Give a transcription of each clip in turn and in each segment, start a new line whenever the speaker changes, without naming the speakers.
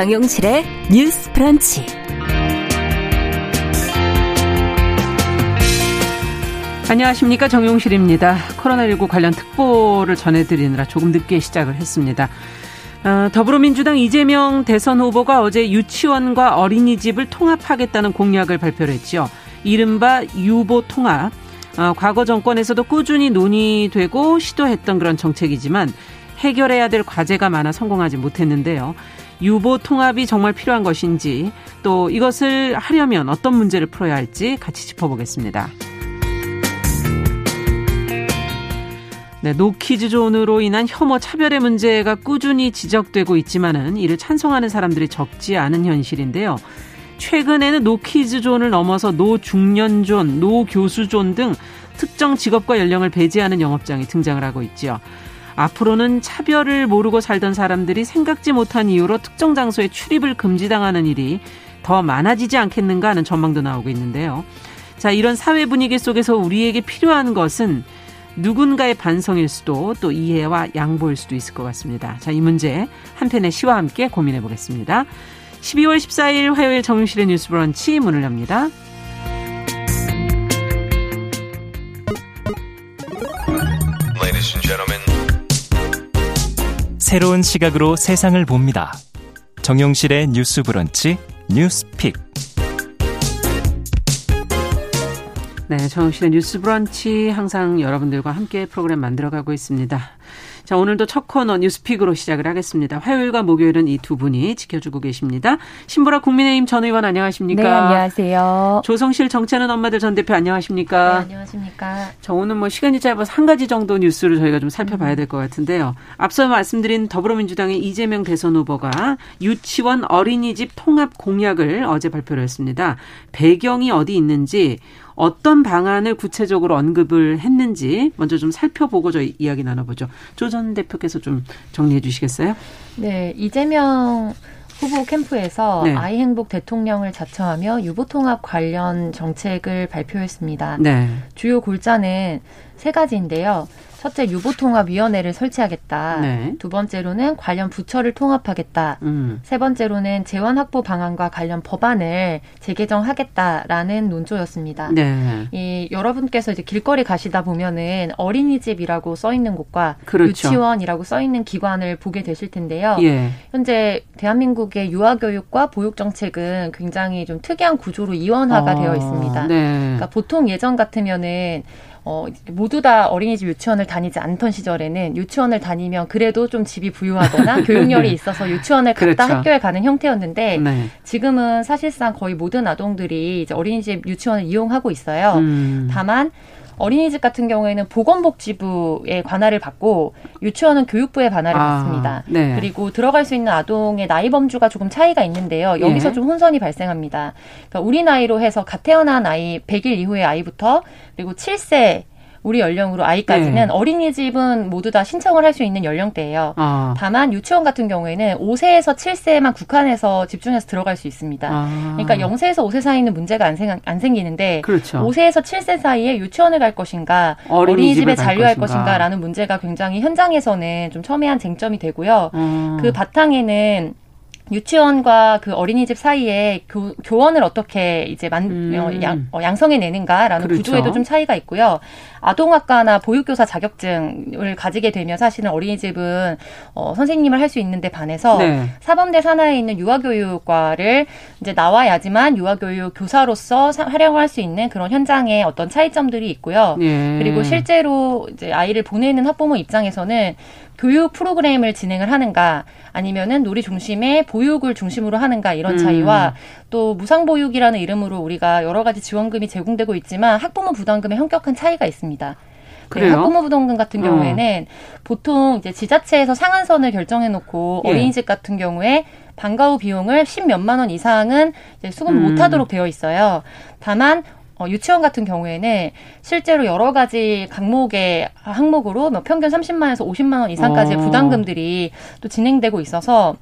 정용실의 뉴스 프런치.
안녕하십니까 정용실입니다. 코로나19 관련 특보를 전해드리느라 조금 늦게 시작을 했습니다. 어, 더불어민주당 이재명 대선 후보가 어제 유치원과 어린이집을 통합하겠다는 공약을 발표를 했죠. 이른바 유보 통합. 어, 과거 정권에서도 꾸준히 논의되고 시도했던 그런 정책이지만 해결해야 될 과제가 많아 성공하지 못했는데요. 유보 통합이 정말 필요한 것인지 또 이것을 하려면 어떤 문제를 풀어야 할지 같이 짚어보겠습니다. 네, 노키즈 존으로 인한 혐오 차별의 문제가 꾸준히 지적되고 있지만은 이를 찬성하는 사람들이 적지 않은 현실인데요. 최근에는 노키즈 존을 넘어서 노중년 존, 노교수 존 등 특정 직업과 연령을 배제하는 영업장이 등장을 하고 있죠. 앞으로는 차별을 모르고 살던 사람들이 생각지 못한 이유로 특정 장소에 출입을 금지당하는 일이 더 많아지지 않겠는가 하는 전망도 나오고 있는데요. 자, 이런 사회 분위기 속에서 우리에게 필요한 것은 누군가의 반성일 수도 또 이해와 양보일 수도 있을 것 같습니다. 자, 이 문제 한 편의 시와 함께 고민해 보겠습니다. 12월 14일 화요일 정용실의 뉴스 브런치 문을 엽니다.
새로운 시각으로 세상을 봅니다. 정용실의 뉴스 브런치 뉴스픽.
네, 정영실의 뉴스 브런치 항상 여러분들과 함께 프로그램 만들어 가고 있습니다. 자, 오늘도 첫 코너 뉴스픽으로 시작을 하겠습니다. 화요일과 목요일은 이 두 분이 지켜주고 계십니다. 신보라 국민의힘 전 의원 안녕하십니까?
네, 안녕하세요.
조성실 정치하는 엄마들 전 대표 안녕하십니까?
네, 안녕하십니까?
저 오늘 뭐 시간이 짧아서 한 가지 정도 뉴스를 저희가 좀 살펴봐야 될 것 같은데요. 앞서 말씀드린 더불어민주당의 이재명 대선 후보가 유치원 어린이집 통합 공약을 어제 발표를 했습니다. 배경이 어디 있는지 어떤 방안을 구체적으로 언급을 했는지 먼저 좀 살펴보고 저희 이야기 나눠보죠. 조 전 대표께서 좀 정리해 주시겠어요?
네, 이재명 후보 캠프에서 네. 아이 행복 대통령을 자처하며 유보통합 관련 정책을 발표했습니다. 네. 주요 골자는 세 가지인데요. 첫째 유보통합위원회를 설치하겠다. 네. 두 번째로는 관련 부처를 통합하겠다. 음. 세 번째로는 재원 확보 방안과 관련 법안을 재개정하겠다라는 논조였습니다. 네. 이 여러분께서 이제 길거리 가시다 보면은 어린이집이라고 써 있는 곳과 그렇죠. 유치원이라고 써 있는 기관을 보게 되실 텐데요. 예. 현재 대한민국의 유아 교육과 보육 정책은 굉장히 좀 특이한 구조로 이원화가 어, 되어 있습니다. 네. 그러니까 보통 예전 같으면은 어, 모두 다 어린이집 유치원을 다니지 않던 시절에는 유치원을 다니면 그래도 좀 집이 부유하거나 교육열이 있어서 유치원을 갔다 그렇죠. 학교에 가는 형태였는데 네. 지금은 사실상 거의 모든 아동들이 이제 어린이집 유치원을 이용하고 있어요. 음. 다만 어린이집 같은 경우에는 보건복지부의 관할을 받고 유치원은 교육부의 관할을 아, 받습니다. 네. 그리고 들어갈 수 있는 아동의 나이 범주가 조금 차이가 있는데요. 여기서 예. 좀 혼선이 발생합니다. 그러니까 우리 나이로 해서 갓 태어난 아이 100일 이후의 아이부터 그리고 7세 우리 연령으로 아이까지는 네. 어린이집은 모두 다 신청을 할 수 있는 연령대예요. 아. 다만 유치원 같은 경우에는 5세에서 7세만 국한해서 집중해서 들어갈 수 있습니다. 아. 그러니까 0세에서 5세 사이는 문제가 안, 생, 안 생기는데 그렇죠. 5세에서 7세 사이에 유치원을 갈 것인가 어린이집에 잔류할 것인가. 라는 문제가 굉장히 현장에서는 좀 첨예한 쟁점이 되고요. 음. 그 바탕에는 유치원과 그 어린이집 사이에 교, 교원을 어떻게 이제 만, 음. 어, 양, 어, 양성해 내는가라는 그렇죠. 구조에도 좀 차이가 있고요. 아동학과나 보육교사 자격증을 가지게 되면 사실은 어린이집은 어, 선생님을 할 수 있는데 반해서 네. 사범대 산하에 있는 유아교육과를 이제 나와야지만 유아교육 교사로서 활용할 수 있는 그런 현장에 어떤 차이점들이 있고요. 예. 그리고 실제로 이제 아이를 보내는 학부모 입장에서는 교육 프로그램을 진행을 하는가 아니면은 놀이 중심의 보 육을 중심으로 하는가 이런 음. 차이와 음. 또 무상보육이라는 이름으로 우리가 여러 가지 지원금이 제공되고 있지만 학부모 부담금의 현격한 차이가 있습니다. 네, 학부모 부담금 같은 어. 경우에는 어. 보통 이제 지자체에서 상한선을 결정해 놓고 예. 어린이집 같은 경우에 방과 후 비용을 10몇만 원 이상은 이제 수급 음. 못 하도록 되어 있어요. 다만 어, 유치원 같은 경우에는 실제로 여러 가지 강목의 항목으로 뭐 평균 30만에서 50만 원 이상까지의 어. 부담금들이 또 진행되고 있어서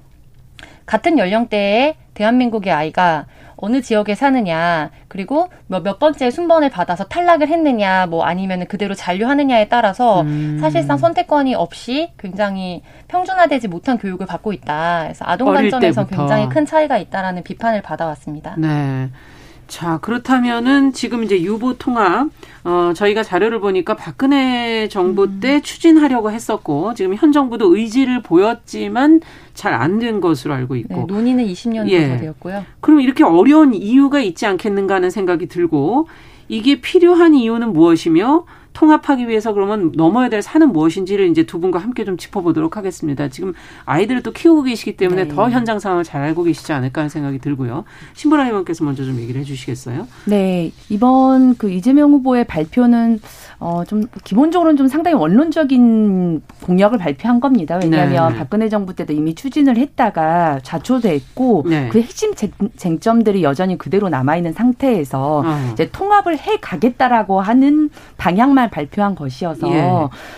같은 연령대의 대한민국의 아이가 어느 지역에 사느냐, 그리고 몇, 몇 번째 순번을 받아서 탈락을 했느냐, 뭐 아니면 그대로 잔류하느냐에 따라서 음. 사실상 선택권이 없이 굉장히 평준화되지 못한 교육을 받고 있다. 그래서 아동 관점에서 굉장히 큰 차이가 있다라는 비판을 받아왔습니다.
네. 자, 그렇다면은 지금 이제 유보 통합, 어, 저희가 자료를 보니까 박근혜 정부 음. 때 추진하려고 했었고, 지금 현 정부도 의지를 보였지만 잘 안 된 것으로 알고 있고. 네,
논의는 20년 정도 예. 되었고요.
그럼 이렇게 어려운 이유가 있지 않겠는가 하는 생각이 들고, 이게 필요한 이유는 무엇이며, 통합하기 위해서 그러면 넘어야 될 산은 무엇인지를 이제 두 분과 함께 좀 짚어보도록 하겠습니다. 지금 아이들을 또 키우고 계시기 때문에 네. 더 현장 상황을 잘 알고 계시지 않을까 하는 생각이 들고요. 신보라 의원께서 먼저 좀 얘기를 해주시겠어요?
네, 이번 그 이재명 후보의 발표는 어, 좀 기본적으로는 좀 상당히 원론적인 공약을 발표한 겁니다. 왜냐하면 네. 박근혜 정부 때도 이미 추진을 했다가 좌초됐고 네. 그 핵심 쟁점들이 여전히 그대로 남아 있는 상태에서 어. 이제 통합을 해 가겠다라고 하는 방향만 발표한 것이어서 예.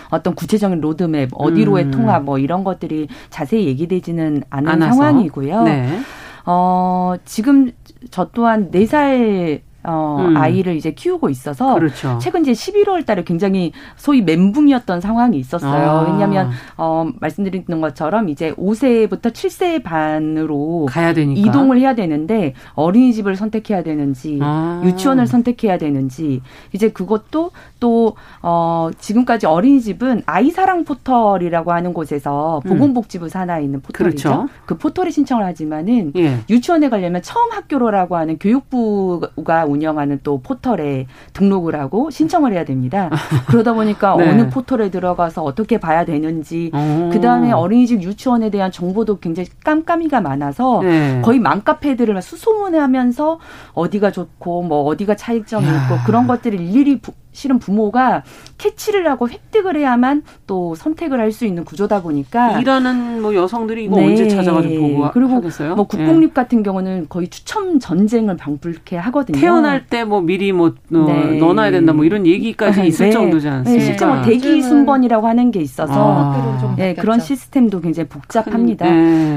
어떤 구체적인 로드맵 어디로의 음. 통합 뭐 이런 것들이 자세히 얘기되지는 않은 않아서. 상황이고요. 네. 어, 지금 저 또한 4살 어, 음. 아이를 이제 키우고 있어서 그렇죠. 최근 이제 11월 달에 굉장히 소위 멘붕이었던 상황이 있었어요. 아. 왜냐하면 어, 말씀드린 것처럼 이제 5세부터 7세 반으로 가야 되니까. 이동을 해야 되는데 어린이집을 선택해야 되는지 아. 유치원을 선택해야 되는지 이제 그것도 또 어, 지금까지 어린이집은 아이사랑 포털이라고 하는 곳에서 음. 보건복지부 산하에 있는 포털이죠. 그렇죠. 그 포털에 신청을 하지만은 예. 유치원에 가려면 처음 학교로라고 하는 교육부가 운영하는 또 포털에 등록을 하고 신청을 해야 됩니다. 그러다 보니까 네. 어느 포털에 들어가서 어떻게 봐야 되는지 그 다음에 어린이집 유치원에 대한 정보도 굉장히 깜깜이가 많아서 네. 거의 맘카페들을 수소문하면서 어디가 좋고 뭐 어디가 차이점이 있고 그런 것들을 일일이 실은 부모가 캐치를 하고 획득을 해야만 또 선택을 할 수 있는 구조다 보니까
일하는 뭐 여성들이 이거 네. 언제 찾아가지고 보고 그리고 하겠어요?
뭐 국공립 네. 같은 경우는 거의 추첨 전쟁을 방불케 하거든요.
태어날 때 뭐 미리 뭐 어, 네. 넣어놔야 된다 뭐 이런 얘기까지 네. 있을 네. 정도지 않습니까?
네, 실제 뭐 대기 순번이라고 하는 게 있어서 아. 네, 그런 시스템도 굉장히 복잡합니다.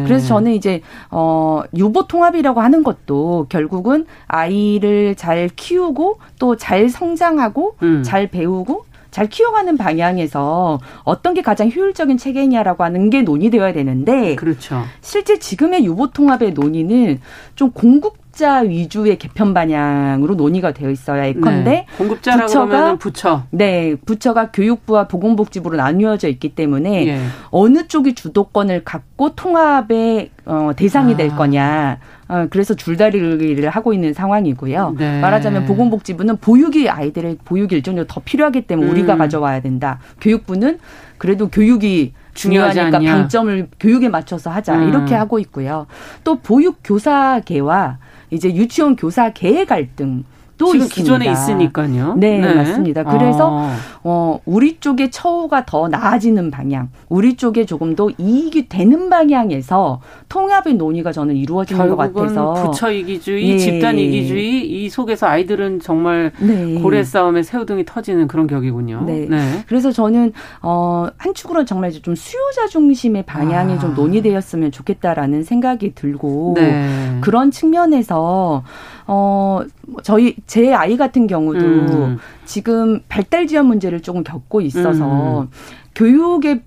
그래서 저는 이제 어 유보 통합이라고 하는 것도 결국은 아이를 잘 키우고 또 잘 성장하고 음. 잘 배우고 잘 키워가는 방향에서 어떤 게 가장 효율적인 체계냐라고 하는 게 논의되어야 되는데 그렇죠. 실제 지금의 유보 통합의 논의는 좀 공급 공급자 위주의 개편 방향으로 논의가 되어 있어야 예컨대 네.
공급자라고 부처가 부처
네 부처가 교육부와 보건복지부로 나뉘어져 있기 때문에 예. 어느 쪽이 주도권을 갖고 통합의 어, 대상이 아. 될 거냐 어, 그래서 줄다리기를 하고 있는 상황이고요. 네. 말하자면 보건복지부는 보육이 아이들의 보육 일정이 더 필요하기 때문에 음. 우리가 가져와야 된다. 교육부는 그래도 교육이 중요하니까 방점을 교육에 맞춰서 하자 음. 이렇게 하고 있고요. 또 보육 교사계와 이제 유치원 교사계의 갈등 또 있습니다.
기존에 있으니까요.
네, 네. 맞습니다. 그래서 어. 어. 우리 쪽의 처우가 더 나아지는 방향, 우리 쪽에 조금 더 이익이 되는 방향에서 통합의 논의가 저는 이루어지는 것 같아서
부처 이기주의, 네. 집단 이기주의 이 속에서 아이들은 정말 네. 고래 싸움에 새우등이 터지는 그런 격이군요.
네. 네. 그래서 저는 어 한 축으로 정말 좀 수요자 중심의 방향이 아. 좀 논의되었으면 좋겠다라는 생각이 들고 네. 그런 측면에서 어, 저희, 제 아이 같은 경우도 음. 지금 발달 지원 문제를 조금 겪고 있어서 음. 교육의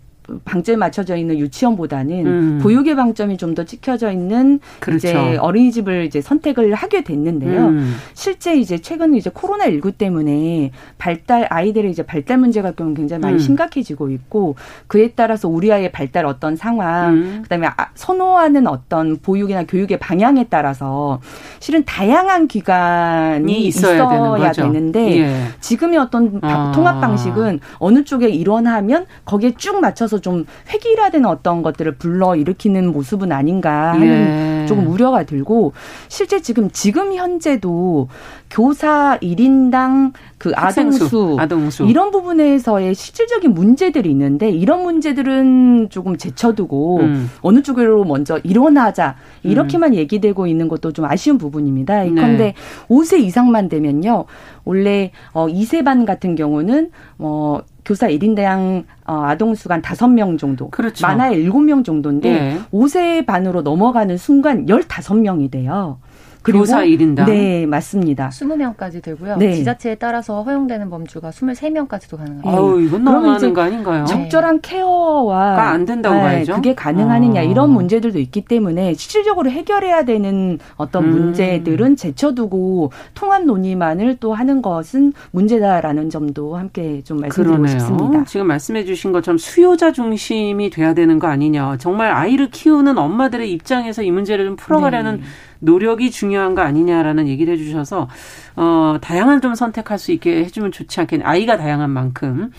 방점이 맞춰져 있는 유치원보다는 음. 보육의 방점이 좀 더 찍혀져 있는 그렇죠. 이제 어린이집을 이제 선택을 하게 됐는데요. 음. 실제 이제 최근 이제 코로나 19 때문에 발달 아이들의 이제 발달 문제가 좀 굉장히 많이 음. 심각해지고 있고 그에 따라서 우리 아이의 발달 어떤 상황, 음. 그다음에 아, 선호하는 어떤 보육이나 교육의 방향에 따라서 실은 다양한 기관이 있어야, 있어야 되는데 예. 지금의 어떤 아. 통합 방식은 어느 쪽에 일원하면 거기에 쭉 맞춰서 따라서 좀 획일화된 어떤 것들을 불러 일으키는 모습은 아닌가 하는 예. 조금 우려가 들고 실제 지금 지금 현재도 교사 1인당 그 아동수, 아동수 이런 부분에서의 실질적인 문제들이 있는데 이런 문제들은 조금 제쳐두고 음. 어느 쪽으로 먼저 일어나자 이렇게만 음. 얘기되고 있는 것도 좀 아쉬운 부분입니다. 그런데 네. 5세 이상만 되면요. 원래 어 2세 반 같은 경우는 어 교사 1인당 어, 아동 한 5명 정도. 그렇죠. 많아야 7명 정도인데 네. 5세 반으로 넘어가는 순간 15명이 돼요.
그리고 교사 1인당?
네, 맞습니다.
20명까지 되고요. 네. 지자체에 따라서 허용되는 범주가 23명까지도 가능합니다.
아우, 이건 너무 많은 거 아닌가요?
적절한 케어와
안 된다고 네, 봐야죠.
그게 가능하느냐 아. 이런 문제들도 있기 때문에 실질적으로 해결해야 되는 어떤 음. 문제들은 제쳐두고 통합 논의만을 또 하는 것은 문제다라는 점도 함께 좀 말씀드리고 그러네요. 싶습니다.
지금 말씀해 주신 것처럼 수요자 중심이 돼야 되는 거 아니냐. 정말 아이를 키우는 엄마들의 입장에서 이 문제를 좀 풀어가려는 네. 노력이 중요한 거 아니냐라는 얘기를 해주셔서 어 다양한 좀 선택할 수 있게 해주면 좋지 않겠냐. 아이가 다양한 만큼.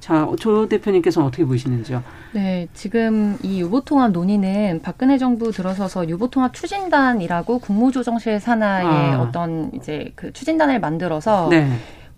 자, 조 대표님께서는 어떻게 보시는지요?
네, 지금 이 유보통합 논의는 박근혜 정부 들어서서 유보통합 추진단이라고 국무조정실 산하의 아. 어떤 이제 그 추진단을 만들어서 네.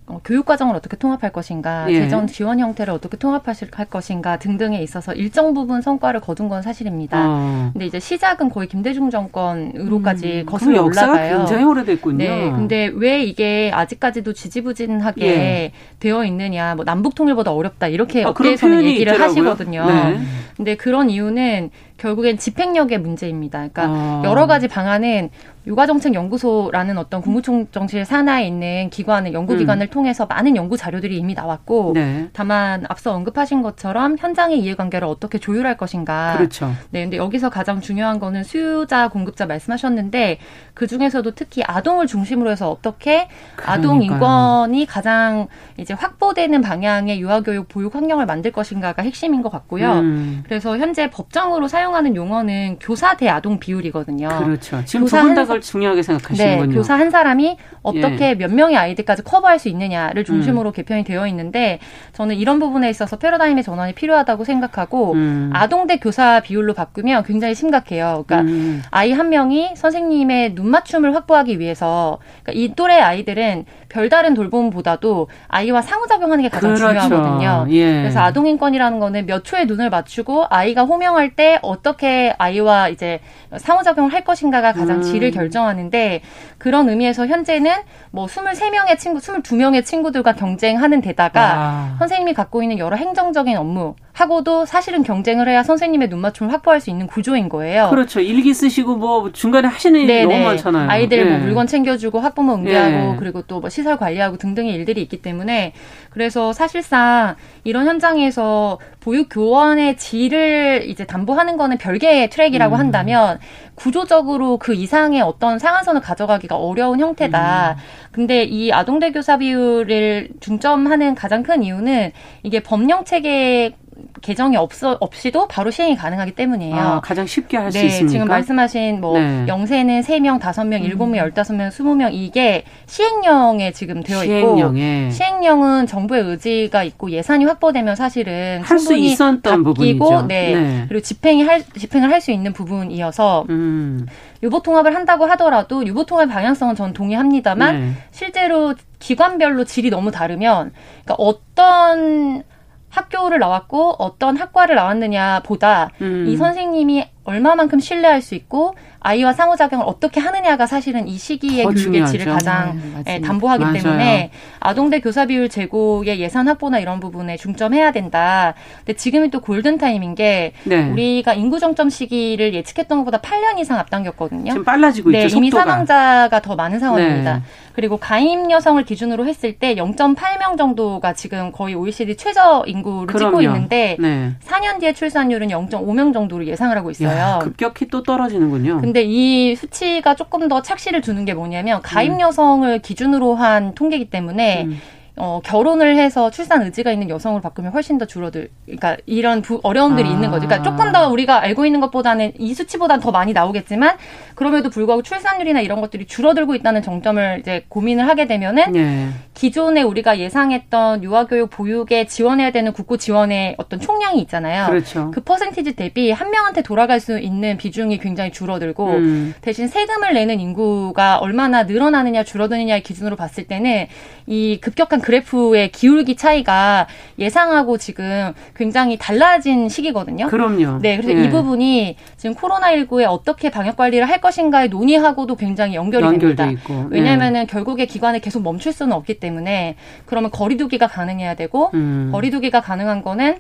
어, 교육 과정을 어떻게 통합할 것인가, 예. 재정 지원 형태를 어떻게 통합하실 할 것인가 등등에 있어서 일정 부분 성과를 거둔 건 사실입니다. 어. 근데 이제 시작은 거의 김대중 정권으로까지 음, 거슬러 올라가요.
굉장히 오래됐군요.
네, 근데 왜 이게 아직까지도 지지부진하게 예. 되어 있느냐, 뭐 남북 통일보다 어렵다 이렇게 아, 업계에서는 얘기를 있더라고요. 하시거든요. 네. 근데 그런 이유는 결국엔 집행력의 문제입니다. 그러니까 어. 여러 가지 방안은 육아정책연구소라는 어떤 국무총정실 산하에 있는 기관을 연구기관을 음. 통해서 많은 연구 자료들이 이미 나왔고 네. 다만 앞서 언급하신 것처럼 현장의 이해관계를 어떻게 조율할 것인가.
그렇죠.
네, 근데 여기서 가장 중요한 거는 수요자 공급자 말씀하셨는데 그 중에서도 특히 아동을 중심으로 해서 어떻게 그러니까요. 아동 인권이 가장 이제 확보되는 방향의 유아교육 보육 환경을 만들 것인가가 핵심인 것 같고요. 음. 그래서 현재 법정으로 사용 하는 용어는 교사 대 아동 비율이거든요.
그렇죠. 지금 교사 한걸 중요하게 생각하시는군요.
네, 교사 한 사람이 어떻게 예. 몇 명의 아이들까지 커버할 수 있느냐를 중심으로 음. 개편이 되어 있는데 저는 이런 부분에 있어서 패러다임의 전환이 필요하다고 생각하고 음. 아동 대 교사 비율로 바꾸면 굉장히 심각해요. 그러니까 음. 아이 한 명이 선생님의 눈 맞춤을 확보하기 위해서 그러니까 이 또래 아이들은 별다른 돌봄보다도 아이와 상호작용하는 게 가장 그렇죠. 중요하거든요. 예. 그래서 아동 인권이라는 거는 몇 초에 눈을 맞추고 아이가 호명할 때 어떻게 아이와 이제 상호작용을 할 것인가가 가장 음. 질을 결정하는데 그런 의미에서 현재는 뭐 23명의 친구, 22명의 친구들과 경쟁하는 데다가 아. 선생님이 갖고 있는 여러 행정적인 업무 하고도 사실은 경쟁을 해야 선생님의 눈맞춤을 확보할 수 있는 구조인 거예요.
그렇죠. 일기 쓰시고 뭐 중간에 하시는 일이 네네. 너무 많잖아요.
아이들 뭐 네. 뭐 물건 챙겨주고 학부모 응대하고 네. 그리고 또 뭐 시설 관리하고 등등의 일들이 있기 때문에 그래서 사실상 이런 현장에서 보육 교원의 질을 이제 담보하는 거는 별개의 트랙이라고 음. 한다면 구조적으로 그 이상의 어떤 상한선을 가져가기가 어려운 형태다. 음. 근데 이 아동대 교사 비율을 중점하는 가장 큰 이유는 이게 법령 체계 개정이 없어 없이도 바로 시행이 가능하기 때문이에요. 아,
가장 쉽게 할수 네, 있습니까?
지금 말씀하신 뭐 네. 영세는 3명, 5명, 7명, 15명, 20명 이게 시행령에 지금 되어 시행령에. 있고 시행령은 정부의 의지가 있고 예산이 확보되면 사실은
할 수 있었던 부분이죠.
네. 네. 그리고 집행이 할 집행을 할 수 있는 부분이어서 음. 유보 통합을 한다고 하더라도 유보 통합 방향성은 전 동의합니다만 네. 실제로 기관별로 질이 너무 다르면 그러니까 어떤 학교를 나왔고 어떤 학과를 나왔느냐 보다 음. 이 선생님이 얼마만큼 신뢰할 수 있고 아이와 상호작용을 어떻게 하느냐가 사실은 이 시기의 교육의 질을 가장 네, 담보하기 맞아요. 때문에 아동대 교사 비율 제고의 예산 확보나 이런 부분에 중점해야 된다. 근데 지금이 또 골든 타임인 게 네. 우리가 인구 정점 시기를 예측했던 것보다 8년 이상 앞당겼거든요.
지금 빨라지고
네,
있죠.
이미 사망자가 더 많은 상황입니다. 네. 그리고 가임 여성을 기준으로 했을 때 0.8명 정도가 지금 거의 OECD 최저 인구를 그럼요. 찍고 있는데 네. 4년 뒤에 출산율은 0.5명 정도로 예상을 하고 있어요. 야,
급격히 또 떨어지는군요.
근데 이 수치가 조금 더 착시를 두는 게 뭐냐면 음. 여성을 기준으로 한 통계이기 때문에 음. 어, 결혼을 해서 출산 의지가 있는 여성을 바꾸면 훨씬 더 줄어들, 그러니까 이런 부, 어려움들이 아. 있는 거죠. 그러니까 조금 더 우리가 알고 있는 것보다는 이 수치보다는 더 많이 나오겠지만 그럼에도 불구하고 출산율이나 이런 것들이 줄어들고 있다는 정점을 이제 고민을 하게 되면은 네. 기존에 우리가 예상했던 유아교육 보육에 지원해야 되는 국고 지원의 어떤 총량이 있잖아요.
그렇죠.
그 퍼센티지 대비 한 명한테 돌아갈 수 있는 비중이 굉장히 줄어들고 음. 대신 세금을 내는 인구가 얼마나 늘어나느냐 줄어드느냐의 기준으로 봤을 때는 이 급격한 그래프의 기울기 차이가 예상하고 지금 굉장히 달라진 시기거든요.
그럼요.
네, 그래서 네. 이 부분이 지금 코로나19에 어떻게 방역 관리를 할 것인가에 논의하고도 굉장히 연결이 됩니다. 있고. 왜냐하면은 네. 결국에 기관을 계속 멈출 수는 없기 때문에 그러면 거리두기가 가능해야 되고 음. 거리두기가 가능한 거는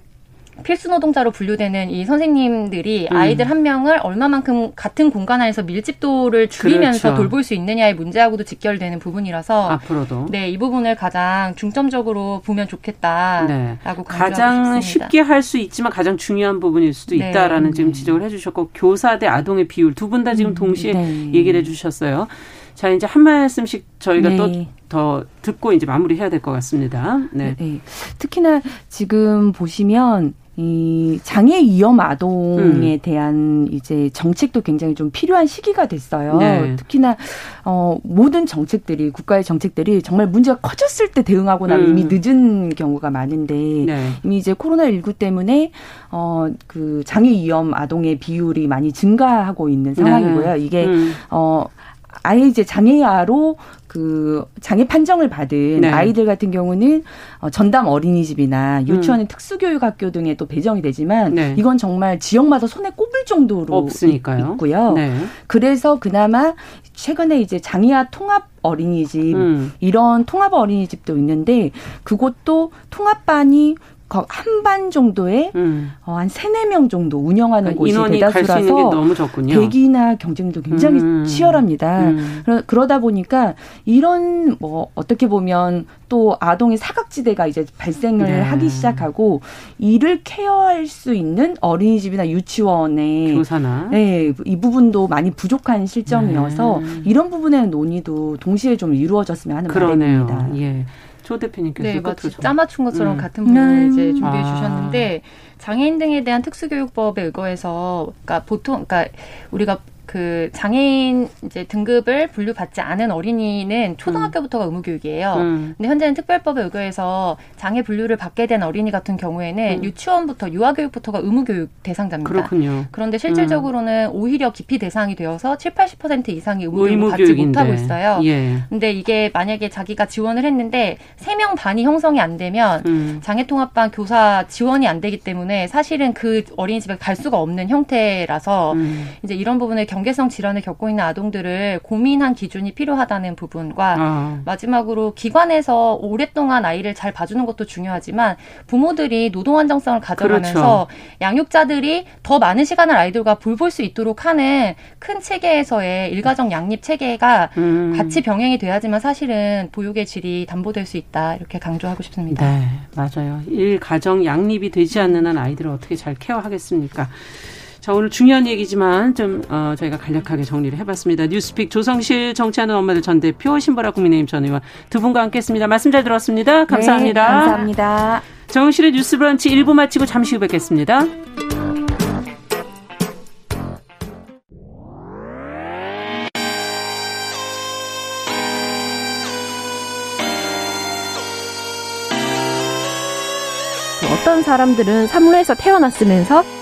필수 노동자로 분류되는 이 선생님들이 음. 아이들 한 명을 얼마만큼 같은 공간 안에서 밀집도를 줄이면서 그렇죠. 돌볼 수 있느냐의 문제하고도 직결되는 부분이라서
앞으로도
네, 이 부분을 가장 중점적으로 보면 좋겠다라고 네.
가장 쉽게 할 수 있지만 가장 중요한 부분일 수도 네. 있다라는 지금 지적을 해 주셨고 교사 대 아동의 비율 두 분 다 지금 음, 동시에 네. 얘기를 해 주셨어요. 자, 이제 한 말씀씩 저희가 네. 또더 듣고 이제 마무리해야 될 것 같습니다. 네. 네.
특히나 지금 보시면 이 장애 위험 아동에 음. 대한 이제 정책도 굉장히 좀 필요한 시기가 됐어요. 네. 특히나 어 모든 정책들이 국가의 정책들이 정말 문제가 커졌을 때 대응하고 나면 음. 이미 늦은 경우가 많은데 네. 이미 이제 코로나 19 때문에 어그 장애 위험 아동의 비율이 많이 증가하고 있는 상황이고요. 네. 이게 음. 어 아예 이제 장애아로 그 장애 판정을 받은 네. 아이들 같은 경우는 어, 전담 어린이집이나 유치원의 음. 특수교육학교 등에 또 배정이 되지만 네. 이건 정말 지역마다 손에 꼽을 정도로 없으니까요. 있고요. 네. 그래서 그나마 최근에 이제 장애아 통합 어린이집 음. 이런 통합 어린이집도 있는데 그것도 통합반이 한 반 정도에 음. 어, 한 세네 명 정도 운영하는 그러니까 곳이 대다수라서
너무 적군요.
대기나 경쟁도 굉장히 음. 치열합니다. 음. 그러, 다 보니까 이런 뭐 어떻게 보면 또 아동의 사각지대가 이제 발생을 네. 하기 시작하고 이를 케어할 수 있는 어린이집이나 유치원에
교사나
네, 이 부분도 많이 부족한 실정이어서 네. 이런 부분의 논의도 동시에 좀 이루어졌으면 하는
그러네요. 바람입니다. 예. 조 대표님께서
네, 마치 짜맞춘 것처럼 음. 같은 부분을 음. 이제 준비해 아. 주셨는데 장애인 등에 대한 특수교육법에 의거해서 그러니까 보통 그러니까 우리가 그 장애인 이제 등급을 분류받지 않은 어린이는 초등학교부터가 의무 교육이에요. 음. 근데 현재는 특별법에 의거해서 장애 분류를 받게 된 어린이 같은 경우에는 음. 유치원부터 유아 교육부터가 의무 교육 대상자입니다.
그렇군요.
그런데 실질적으로는 음. 오히려 기피 대상이 되어서 7, 80% 이상이 의무 교육을 받지 교육인데. 못하고 있어요. 예. 근데 이게 만약에 자기가 지원을 했는데 세명 반이 형성이 안 되면 음. 장애 통합반 교사 지원이 안 되기 때문에 사실은 그 어린이집에 갈 수가 없는 형태라서 음. 이제 이런 부분을 경 경계성 질환을 겪고 있는 아동들을 고민한 기준이 필요하다는 부분과 아. 마지막으로 기관에서 오랫동안 아이를 잘 봐주는 것도 중요하지만 부모들이 노동 안정성을 가져가면서 그렇죠. 양육자들이 더 많은 시간을 아이들과 볼수 있도록 하는 큰 체계에서의 일가정 양립 체계가 음. 같이 병행이 돼야지만 사실은 보육의 질이 담보될 수 있다 이렇게 강조하고 싶습니다.
네, 맞아요. 일가정 양립이 되지 않는 한 아이들을 어떻게 잘 케어하겠습니까? 자, 오늘 중요한 얘기지만 좀 어, 저희가 간략하게 정리를 해봤습니다. 뉴스픽 조성실 정치하는 엄마들 전 대표 신보라 국민의힘 전 의원 두 분과 함께했습니다. 말씀 잘 들었습니다. 감사합니다.
네, 감사합니다.
정실의 뉴스 브런치 1부 마치고 잠시 후 뵙겠습니다.
어떤 사람들은 사물에서 태어났으면서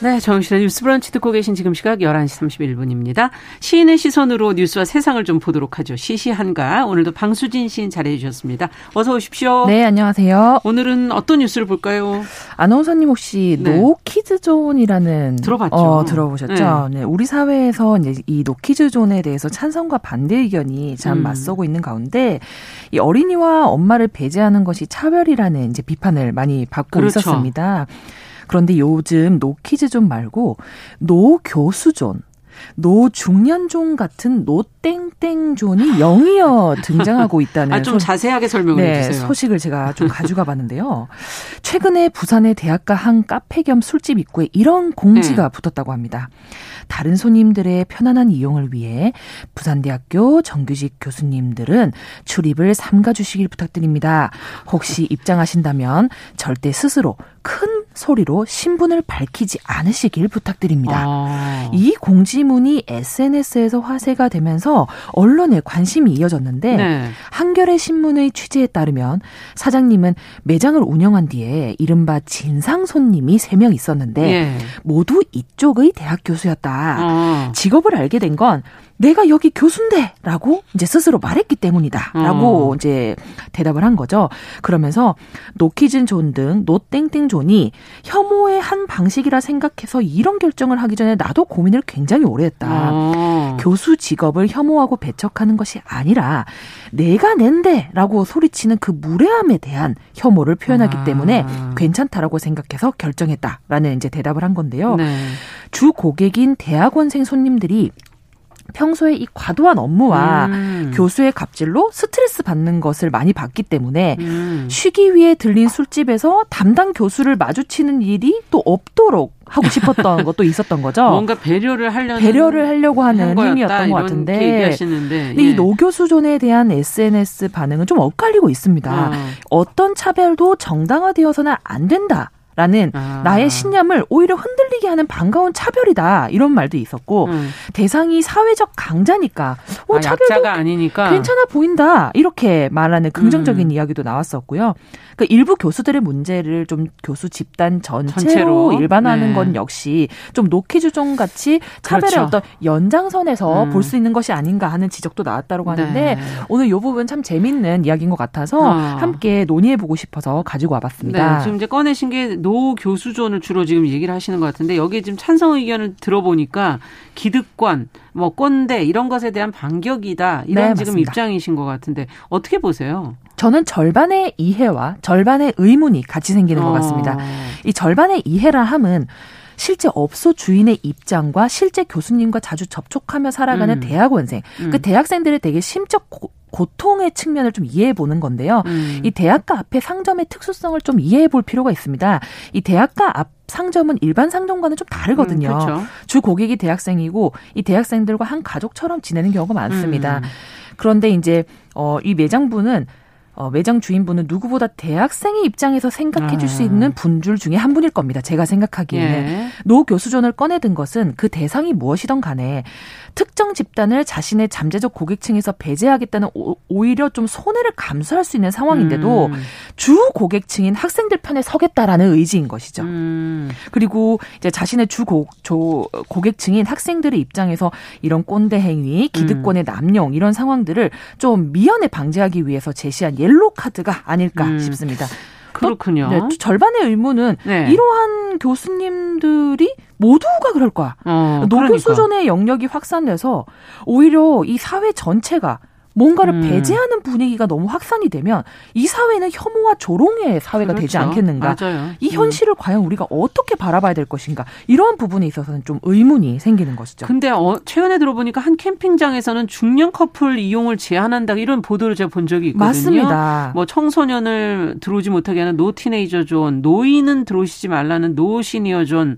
네, 정신의 뉴스 브런치 듣고 계신 지금 시각 11시 31분입니다. 시인의 시선으로 뉴스와 세상을 좀 보도록 하죠. 시시한가. 오늘도 방수진 시인 잘해 주셨습니다. 어서 오십시오.
네, 안녕하세요.
오늘은 어떤 뉴스를 볼까요?
아나운서님 혹시 네. 노키즈 존이라는
들어봤죠.
어, 들어보셨죠? 네. 네. 우리 사회에서 이제 이 노키즈 존에 대해서 찬성과 반대 의견이 참 음. 맞서고 있는 가운데 이 어린이와 엄마를 배제하는 것이 차별이라는 이제 비판을 많이 받고 그렇죠. 있었습니다. 그런데 요즘 노키즈존 말고 노교수존 노중년존 같은 노땡땡존이 연이어 등장하고 있다는
아, 좀 소, 자세하게 설명을 네, 해주세요.
소식을 제가 좀 가져와 봤는데요. 최근에 부산의 대학가 한 카페 겸 술집 입구에 이런 공지가 네. 붙었다고 합니다. 다른 손님들의 편안한 이용을 위해 부산대학교 정규직 교수님들은 출입을 삼가 주시길 부탁드립니다. 혹시 입장하신다면 절대 스스로 큰 소리로 신분을 밝히지 않으시길 부탁드립니다. 아. 이 공지문이 SNS에서 화제가 되면서 언론에 관심이 이어졌는데 네. 한겨레 신문의 취재에 따르면 사장님은 매장을 운영한 뒤에 이른바 진상 손님이 3명 있었는데 예. 모두 이쪽의 대학 교수였다. 아. 직업을 알게 된건 내가 여기 교수인데라고 이제 스스로 말했기 때문이다라고 어. 이제 대답을 한 거죠. 그러면서 노키즈 존 등 노땡땡 존이 혐오의 한 방식이라 생각해서 이런 결정을 하기 전에 나도 고민을 굉장히 오래 했다. 어. 교수 직업을 혐오하고 배척하는 것이 아니라 내가 낸데라고 소리치는 그 무례함에 대한 혐오를 표현하기 아. 때문에 괜찮다라고 생각해서 결정했다라는 이제 대답을 한 건데요. 네. 주 고객인 대학원생 손님들이 평소에 이 과도한 업무와 음. 교수의 갑질로 스트레스 받는 것을 많이 봤기 때문에 음. 쉬기 위해 들린 술집에서 담당 교수를 마주치는 일이 또 없도록 하고 싶었던 것도 있었던 거죠.
뭔가 배려를 하려는
배려를 하려고 하는 행위였던 것 같은데.
얘기하시는데.
근데 예. 이 노교수존에 대한 SNS 반응은 좀 엇갈리고 있습니다. 아. 어떤 차별도 정당화되어서는 안 된다. 라는 아. 나의 신념을 오히려 흔들리게 하는 반가운 차별이다 이런 말도 있었고 음. 대상이 사회적 강자니까
어, 아, 차별도 아니니까
괜찮아 보인다 이렇게 말하는 긍정적인 음. 이야기도 나왔었고요. 그 일부 교수들의 문제를 좀 교수 집단 전체로, 전체로? 일반화하는 네. 건 역시 좀 노키주종 같이 차별의 그렇죠. 어떤 연장선에서 음. 볼수 있는 것이 아닌가 하는 지적도 나왔다고 하는데 네. 오늘 이 부분 참 재밌는 이야기인 것 같아서 어. 함께 논의해 보고 싶어서 가지고 와봤습니다.
네. 지금 이제 꺼내신 게 no 교수 zone을 주로 지금 얘기를 하시는 것 같은데 여기에 지금 찬성 의견을 들어보니까 기득권, 뭐 꼰대 이런 것에 대한 반격이다 이런 네, 지금 맞습니다. 입장이신 것 같은데 어떻게 보세요?
저는 절반의 이해와 절반의 의문이 같이 생기는 것 같습니다. 어. 이 절반의 이해라 함은 실제 업소 주인의 입장과 실제 교수님과 자주 접촉하며 살아가는 음. 대학원생, 음. 그 대학생들의 되게 심적 고, 고통의 측면을 좀 이해해 보는 건데요. 음. 이 대학가 앞에 상점의 특수성을 좀 이해해 볼 필요가 있습니다. 이 대학가 앞 상점은 일반 상점과는 좀 다르거든요. 음, 그렇죠. 주 고객이 대학생이고 이 대학생들과 한 가족처럼 지내는 경우가 많습니다. 음. 그런데 이제 어, 이 매장부는 어, 매장 주인분은 누구보다 대학생의 입장에서 생각해 줄수 아. 있는 분줄 중에 한 분일 겁니다. 제가 생각하기에는. 예. 노 교수존을 꺼내든 것은 그 대상이 무엇이던 간에 특정 집단을 자신의 잠재적 고객층에서 배제하겠다는 오, 오히려 좀 손해를 감수할 수 있는 상황인데도 음. 주 고객층인 학생들 편에 서겠다라는 의지인 것이죠. 음. 그리고 이제 자신의 주 고, 조, 고객층인 학생들의 입장에서 이런 꼰대 행위, 기득권의 음. 남용 이런 상황들을 좀 미연에 방지하기 위해서 제시한 예 옐로 카드가 아닐까 음. 싶습니다.
그렇군요. 네,
절반의 의무는 네. 이러한 교수님들이 모두가 그럴 거야. 어, 노교 그러니까. 수준의 영역이 확산돼서 오히려 이 사회 전체가 뭔가를 음. 배제하는 분위기가 너무 확산이 되면 이 사회는 혐오와 조롱의 사회가 그렇죠. 되지 않겠는가.
맞아요.
이 현실을 음. 과연 우리가 어떻게 바라봐야 될 것인가. 이러한 부분에 있어서는 좀 의문이 생기는 것이죠.
근데 어, 최근에 들어보니까 한 캠핑장에서는 중년 커플 이용을 제한한다 이런 보도를 제가 본 적이 있거든요.
맞습니다.
뭐 청소년을 들어오지 못하게 하는 no teenager zone, 노인은 들어오시지 말라는 no senior zone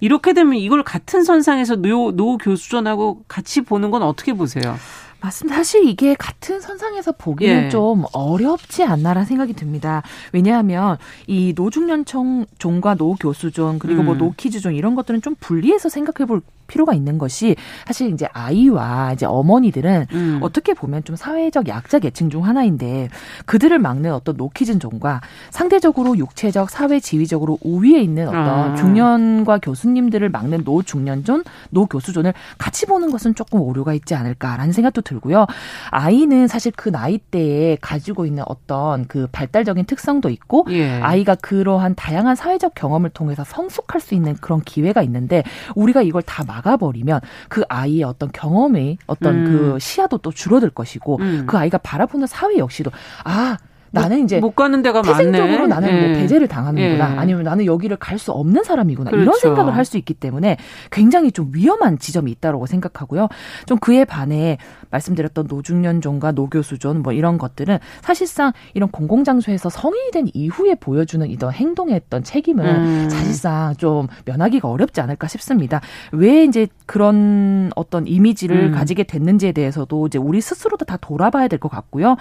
이렇게 되면 이걸 같은 선상에서 no, no 교수 zone하고 같이 보는 건 어떻게 보세요?
맞습니다. 사실 이게 같은 선상에서 보기는 예. 좀 어렵지 않나라는 생각이 듭니다. 왜냐하면 이 노중년총 존과 노교수존 그리고 뭐 음. 뭐 no kids zone 이런 것들은 좀 분리해서 생각해 볼 필요가 있는 것이 사실 이제 아이와 이제 어머니들은 음. 어떻게 보면 좀 사회적 약자 계층 중 하나인데 그들을 막는 어떤 no kids zone과 상대적으로 육체적 사회 지위적으로 우위에 있는 어떤 아. 중년과 교수님들을 막는 no 중년 zone, 노교수존을 같이 보는 것은 조금 오류가 있지 않을까라는 생각도 들고요. 아이는 사실 그 나이대에 가지고 있는 어떤 그 발달적인 특성도 있고 예. 아이가 그러한 다양한 사회적 경험을 통해서 성숙할 수 있는 그런 기회가 있는데 우리가 이걸 다 막아버리면 그 아이의 어떤 경험의 어떤 음. 그 시야도 또 줄어들 것이고 음. 그 아이가 바라보는 사회 역시도 아 나는 이제
못 가는 데가
태생적으로 많네. 나는 뭐 예. 뭐 배제를 당하는구나. 예. 아니면 나는 여기를 갈 수 없는 사람이구나. 그렇죠. 이런 생각을 할 수 있기 때문에 굉장히 좀 위험한 지점이 있다고 생각하고요. 좀 그에 반해 말씀드렸던 no 중년 zone과 no 교수 zone 뭐 이런 것들은 사실상 이런 공공장소에서 성인이 된 이후에 보여주는 이런 행동에 했던 책임은 음. 사실상 좀 면하기가 어렵지 않을까 싶습니다. 왜 이제 그런 어떤 이미지를 음. 가지게 됐는지에 대해서도 이제 우리 스스로도 다 돌아봐야 될 것 같고요.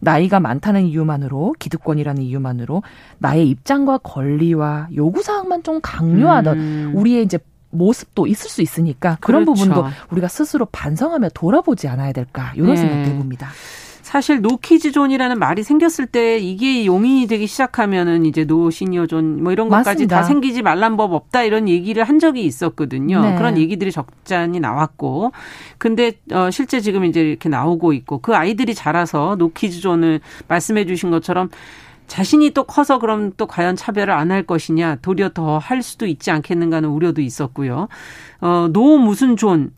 나이가 많다는 이유만 이유만으로 기득권이라는 이유만으로 나의 입장과 권리와 요구 사항만 좀 강요하던 음. 우리의 이제 모습도 있을 수 있으니까 그런 그렇죠. 부분도 우리가 스스로 반성하며 돌아보지 않아야 될까 이런 네. 생각도 해봅니다.
사실 no kids zone이라는 말이 생겼을 때 이게 용인이 되기 시작하면은 이제 no senior zone 뭐 이런 것까지 맞습니다. 다 생기지 말란 법 없다 이런 얘기를 한 적이 있었거든요. 네. 그런 얘기들이 적잖이 나왔고 근데 어 실제 지금 이제 이렇게 나오고 있고 그 아이들이 자라서 no kids zone을 말씀해 주신 것처럼 자신이 또 커서 그럼 또 과연 차별을 안 할 것이냐 도리어 더 할 수도 있지 않겠는가 하는 우려도 있었고요. 어, no 무슨 존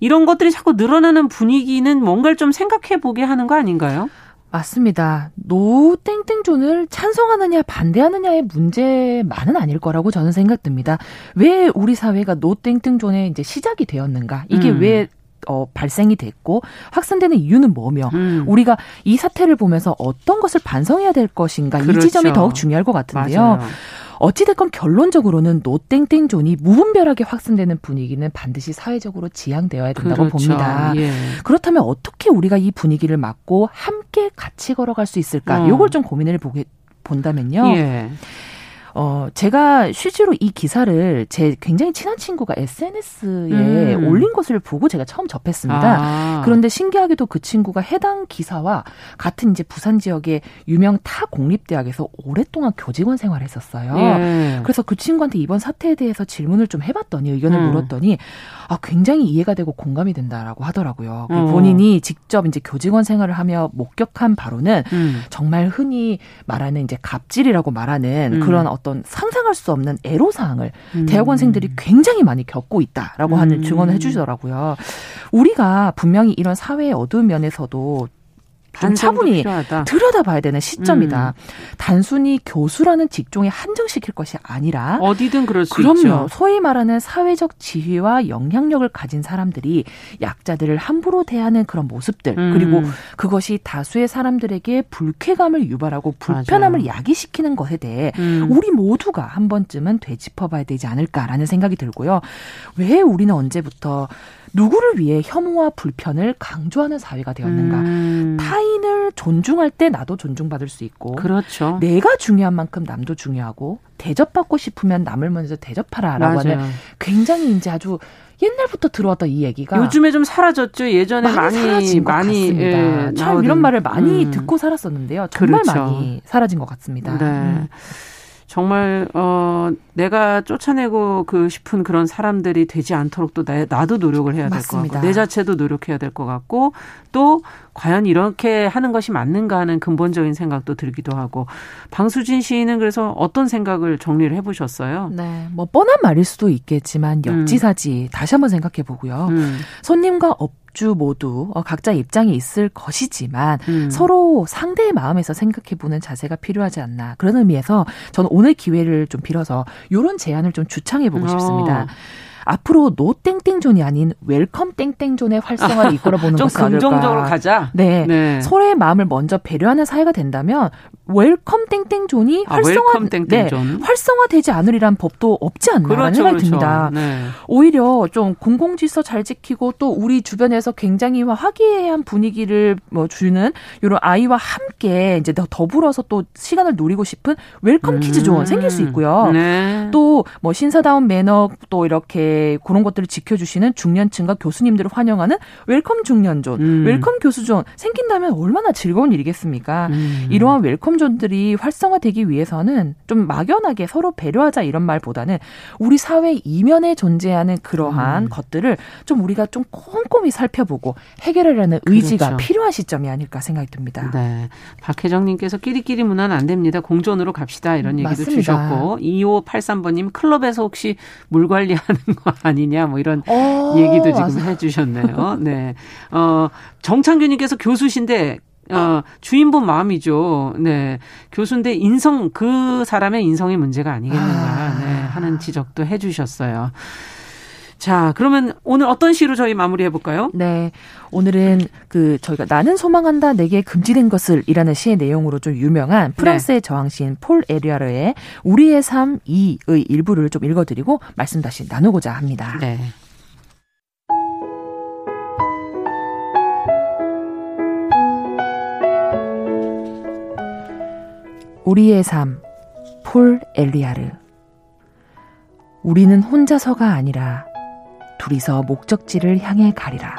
이런 것들이 자꾸 늘어나는 분위기는 뭔가를 좀 생각해 보게 하는 거 아닌가요?
맞습니다. no 땡땡 zone을 찬성하느냐 반대하느냐의 문제만은 아닐 거라고 저는 생각됩니다. 왜 우리 사회가 no 땡땡 zone의 이제 시작이 되었는가? 이게 음. 왜 어, 발생이 됐고 확산되는 이유는 뭐며 음. 우리가 이 사태를 보면서 어떤 것을 반성해야 될 것인가 그렇죠. 이 지점이 더욱 중요할 것 같은데요. 맞아요. 어찌됐건 결론적으로는 노땡땡존이 무분별하게 확산되는 분위기는 반드시 사회적으로 지양되어야 된다고 그렇죠. 봅니다. 예. 그렇다면 어떻게 우리가 이 분위기를 막고 함께 같이 걸어갈 수 있을까? 어. 요걸 좀 고민을 보게 본다면요. 예. 어, 제가 실제로 이 기사를 제 굉장히 친한 친구가 SNS에 음. 올린 것을 보고 제가 처음 접했습니다. 아. 그런데 신기하게도 그 친구가 해당 기사와 같은 이제 부산 지역의 유명 타 공립대학에서 오랫동안 교직원 생활을 했었어요. 예. 그래서 그 친구한테 이번 사태에 대해서 질문을 좀 해봤더니 의견을 음. 물었더니 아, 굉장히 이해가 되고 공감이 된다라고 하더라고요. 그 어. 본인이 직접 이제 교직원 생활을 하며 목격한 바로는 음. 정말 흔히 말하는 이제 갑질이라고 말하는 음. 그런 어떤 상상할 수 없는 애로 사항을 음. 대학원생들이 굉장히 많이 겪고 있다라고 하는 음. 증언을 해주시더라고요. 우리가 분명히 이런 사회의 어두운 면에서도 좀 차분히. 들여다봐야 되는 시점이다. 음. 단순히 교수라는 직종에 한정시킬 것이 아니라
어디든 그럴 수
그럼요.
있죠.
소위 말하는 사회적 지위와 영향력을 가진 사람들이 약자들을 함부로 대하는 그런 모습들 음. 그리고 그것이 다수의 사람들에게 불쾌감을 유발하고 불편함을 맞아요. 야기시키는 것에 대해 음. 우리 모두가 한 번쯤은 되짚어봐야 되지 않을까라는 생각이 들고요. 왜 우리는 언제부터 누구를 위해 혐오와 불편을 강조하는 사회가 되었는가. 음. 타인을 존중할 때 나도 존중받을 수 있고.
그렇죠.
내가 중요한 만큼 남도 중요하고 대접받고 싶으면 남을 먼저 대접하라라고 맞아요. 하는 굉장히 이제 아주 옛날부터 들어왔던 이 얘기가
요즘에 좀 사라졌죠. 예전에 많이 많이, 많이
예, 참 이런 말을 많이 음. 듣고 살았었는데요. 정말 그렇죠. 많이 사라진 것 같습니다.
네. 음. 정말 어 내가 쫓아내고 그 싶은 그런 사람들이 되지 않도록 또 나, 나도 노력을 해야 될 것 같고 내 자체도 노력해야 될 것 같고 또 과연 이렇게 하는 것이 맞는가 하는 근본적인 생각도 들기도 하고 방수진 시인은 그래서 어떤 생각을 정리를 해보셨어요?
네, 뭐 뻔한 말일 수도 있겠지만 역지사지 음. 다시 한번 생각해 보고요. 음. 손님과 업주 모두 어, 각자 입장이 있을 것이지만 음. 서로 상대의 마음에서 생각해 보는 자세가 필요하지 않나 그런 의미에서 저는 오늘 기회를 좀 빌어서 이런 제안을 좀 주창해 보고 어. 싶습니다. 앞으로 노 땡땡존이 아닌 웰컴 땡땡존의 활성화를 이끌어보는 것은
좀 긍정적으로 가자.
네. 네. 서로의 마음을 먼저 배려하는 사회가 된다면 welcome 땡땡 zone이 아, 활성화 welcome 땡땡 zone. 네, 활성화되지 않으리란 법도 없지 않나라는 그렇죠, 생각이 그렇죠. 듭니다. 네. 오히려 좀 공공질서 잘 지키고 또 우리 주변에서 굉장히 화기애애한 분위기를 뭐 주는 이런 아이와 함께 이제 더불어서 또 시간을 누리고 싶은 welcome 음. kids zone 생길 수 있고요. 네. 또 뭐 신사다운 매너 또 이렇게 그런 것들을 지켜주시는 중년층과 교수님들을 환영하는 welcome 중년 zone, 음. welcome 교수 zone 생긴다면 얼마나 즐거운 일이겠습니까? 음. 이러한 welcome zone들이 활성화되기 위해서는 좀 막연하게 서로 배려하자 이런 말보다는 우리 사회 이면에 존재하는 그러한 음. 것들을 좀 우리가 좀 꼼꼼히 살펴보고 해결하려는 그렇죠. 의지가 필요한 시점이 아닐까 생각이 듭니다.
네. 박혜정님께서 끼리끼리 문화는 안 됩니다. 공존으로 갑시다 이런 얘기도 맞습니다. 주셨고 2583번님 클럽에서 혹시 물 관리하는 거 아니냐 뭐 이런 어, 얘기도 지금 맞아. 해주셨네요. 네. 어, 정창규님께서 교수신데 어, 주인분 마음이죠. 네. 교수인데 인성, 그 사람의 인성의 문제가 아니겠는가, 아. 네. 하는 지적도 해 주셨어요. 자, 그러면 오늘 어떤 시로 저희 마무리해 볼까요?
네. 오늘은 그 저희가 나는 소망한다 내게 금지된 것을이라는 시의 내용으로 좀 유명한 프랑스의 네. 저항시인 폴 에리아르의 우리의 삶 2의 일부를 좀 읽어 드리고 말씀 다시 나누고자 합니다. 네. 우리의 삶, 폴 엘리아르. 우리는 혼자서가 아니라 둘이서 목적지를 향해 가리라.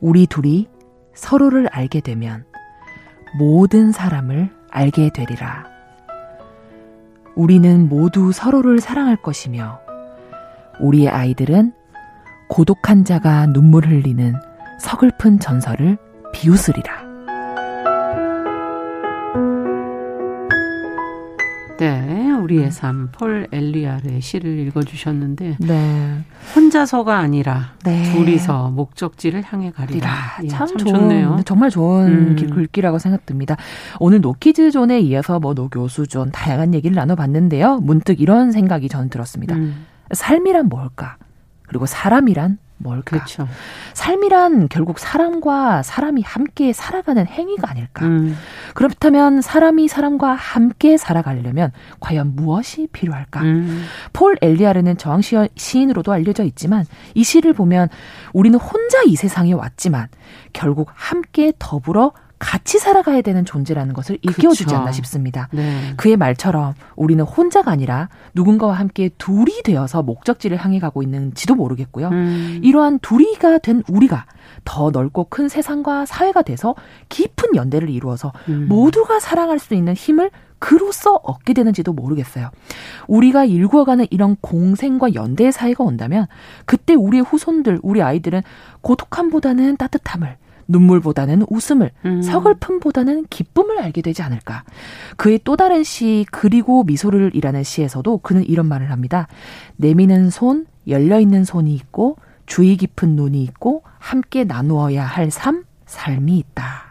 우리 둘이 서로를 알게 되면 모든 사람을 알게 되리라. 우리는 모두 서로를 사랑할 것이며 우리의 아이들은 고독한 자가 눈물 흘리는 서글픈 전설을 비웃으리라.
네, 우리의 삶, 폴 엘리아르의 시를 읽어주셨는데, 네. 혼자서가 아니라 네. 둘이서 목적지를 향해 가리라.
예, 참, 참 좋은, 좋네요. 정말 좋은 음. 글귀라고 생각됩니다. 오늘 no kids zone에 이어서 뭐 no 교수 zone 다양한 얘기를 나눠봤는데요. 문득 이런 생각이 저는 들었습니다. 음. 삶이란 뭘까? 그리고 사람이란 뭘까? 그렇죠. 삶이란 결국 사람과 사람이 함께 살아가는 행위가 아닐까? 음. 그렇다면 사람이 사람과 함께 살아가려면 과연 무엇이 필요할까? 음. 폴 엘리아르는 저항 시인으로도 알려져 있지만 이 시를 보면 우리는 혼자 이 세상에 왔지만 결국 함께 더불어 같이 살아가야 되는 존재라는 것을 일깨워주지 그렇죠. 않나 싶습니다. 네. 그의 말처럼 우리는 혼자가 아니라 누군가와 함께 둘이 되어서 목적지를 향해 가고 있는지도 모르겠고요. 음. 이러한 둘이가 된 우리가 더 넓고 큰 세상과 사회가 돼서 깊은 연대를 이루어서 음. 모두가 사랑할 수 있는 힘을 그로써 얻게 되는지도 모르겠어요. 우리가 일구어가는 이런 공생과 연대의 사회가 온다면 그때 우리의 후손들, 우리 아이들은 고독함보다는 따뜻함을 눈물보다는 웃음을, 음. 서글픔보다는 기쁨을 알게 되지 않을까. 그의 또 다른 시, 그리고 미소를 이라는 시에서도 그는 이런 말을 합니다. 내미는 손, 열려 있는 손이 있고, 주의 깊은 눈이 있고, 함께 나누어야 할 삶, 삶이 있다.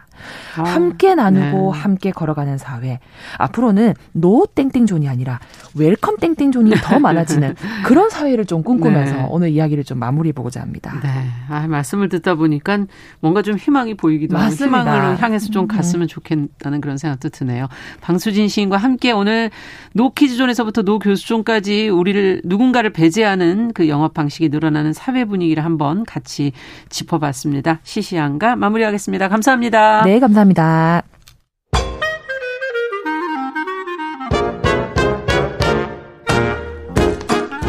아, 함께 나누고 네. 함께 걸어가는 사회. 앞으로는 노 땡땡존이 아니라 웰컴 땡땡존이 더 많아지는 그런 사회를 좀 꿈꾸면서 네. 오늘 이야기를 좀 마무리해 보고자 합니다.
네. 아, 말씀을 듣다 보니까 뭔가 좀 희망이 보이기도 하고 희망을 향해서 좀 음. 갔으면 좋겠다는 그런 생각도 드네요. 방수진 시인과 함께 오늘 노키즈존에서부터 노교수존까지 우리를 누군가를 배제하는 그 영업 방식이 늘어나는 사회 분위기를 한번 같이 짚어봤습니다. 시시한가 마무리하겠습니다. 감사합니다.
네, 감사합니다.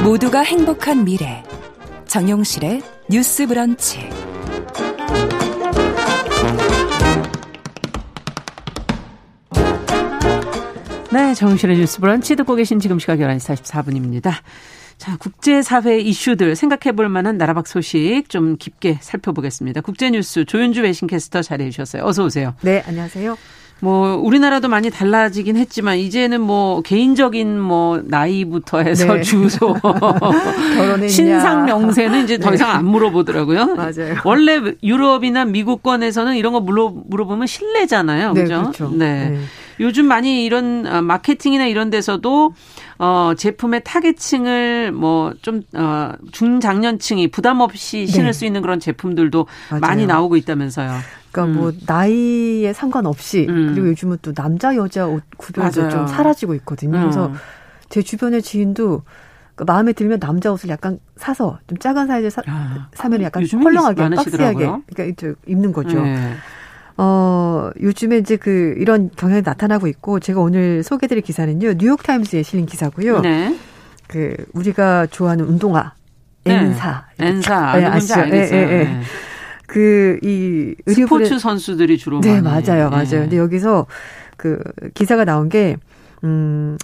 모두가 행복한 미래. 정용실의 뉴스 브런치.
네, 정용실의 뉴스 브런치 듣고 계신 지금 시각 11시 44분입니다. 자, 국제사회 이슈들 생각해 볼 만한 나라박 소식 좀 깊게 살펴보겠습니다. 국제뉴스 조윤주 외신캐스터 자리해 주셨어요. 어서 오세요.
네, 안녕하세요.
뭐 우리나라도 많이 달라지긴 했지만 이제는 뭐 개인적인 뭐 나이부터 해서 네. 주소 신상 명세는 이제 더 네. 이상 안 물어보더라고요.
맞아요.
원래 유럽이나 미국권에서는 이런 거 물어 물어보면 실례잖아요.
네,
그죠?
그렇죠.
네. 네. 요즘 많이 이런 어, 마케팅이나 이런 데서도 어 제품의 타겟층을 뭐 좀 어 중장년층이 부담 없이 신을 네. 수 있는 그런 제품들도 맞아요. 많이 나오고 있다면서요.
그러니까 뭐 음. 뭐 나이에 상관없이 음. 그리고 요즘은 또 남자 여자 옷 구별도 맞아요. 좀 사라지고 있거든요. 음. 그래서 제 주변의 지인도 그 마음에 들면 남자 옷을 약간 사서 좀 작은 사이즈 사, 아, 사면 약간 헐렁하게 박스하게 그러니까 입는 거죠. 네. 어, 요즘에 이제 그 이런 경향이 나타나고 있고 제가 오늘 소개드릴 기사는요. 뉴욕 타임스에 실린 기사고요. 네. 그 우리가 좋아하는 운동화 N사.
네. N사. 네, 아시죠? 예, 예, 예. 네.
그이
스포츠 선수들이 주로
네, 많이. 맞아요. 맞아요. 네. 근데 여기서 그 기사가 나온 게 음.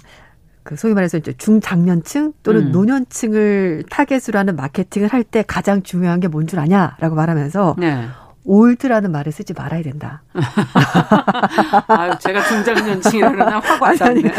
그 소위 말해서 이제 중장년층 또는 음. 노년층을 타겟으로 하는 마케팅을 할 때 가장 중요한 게 뭔 줄 아냐라고 말하면서 네. 올드라는 말을 쓰지 말아야 된다.
아, 제가 중장년층이라 그러나 확 와닿네. 네.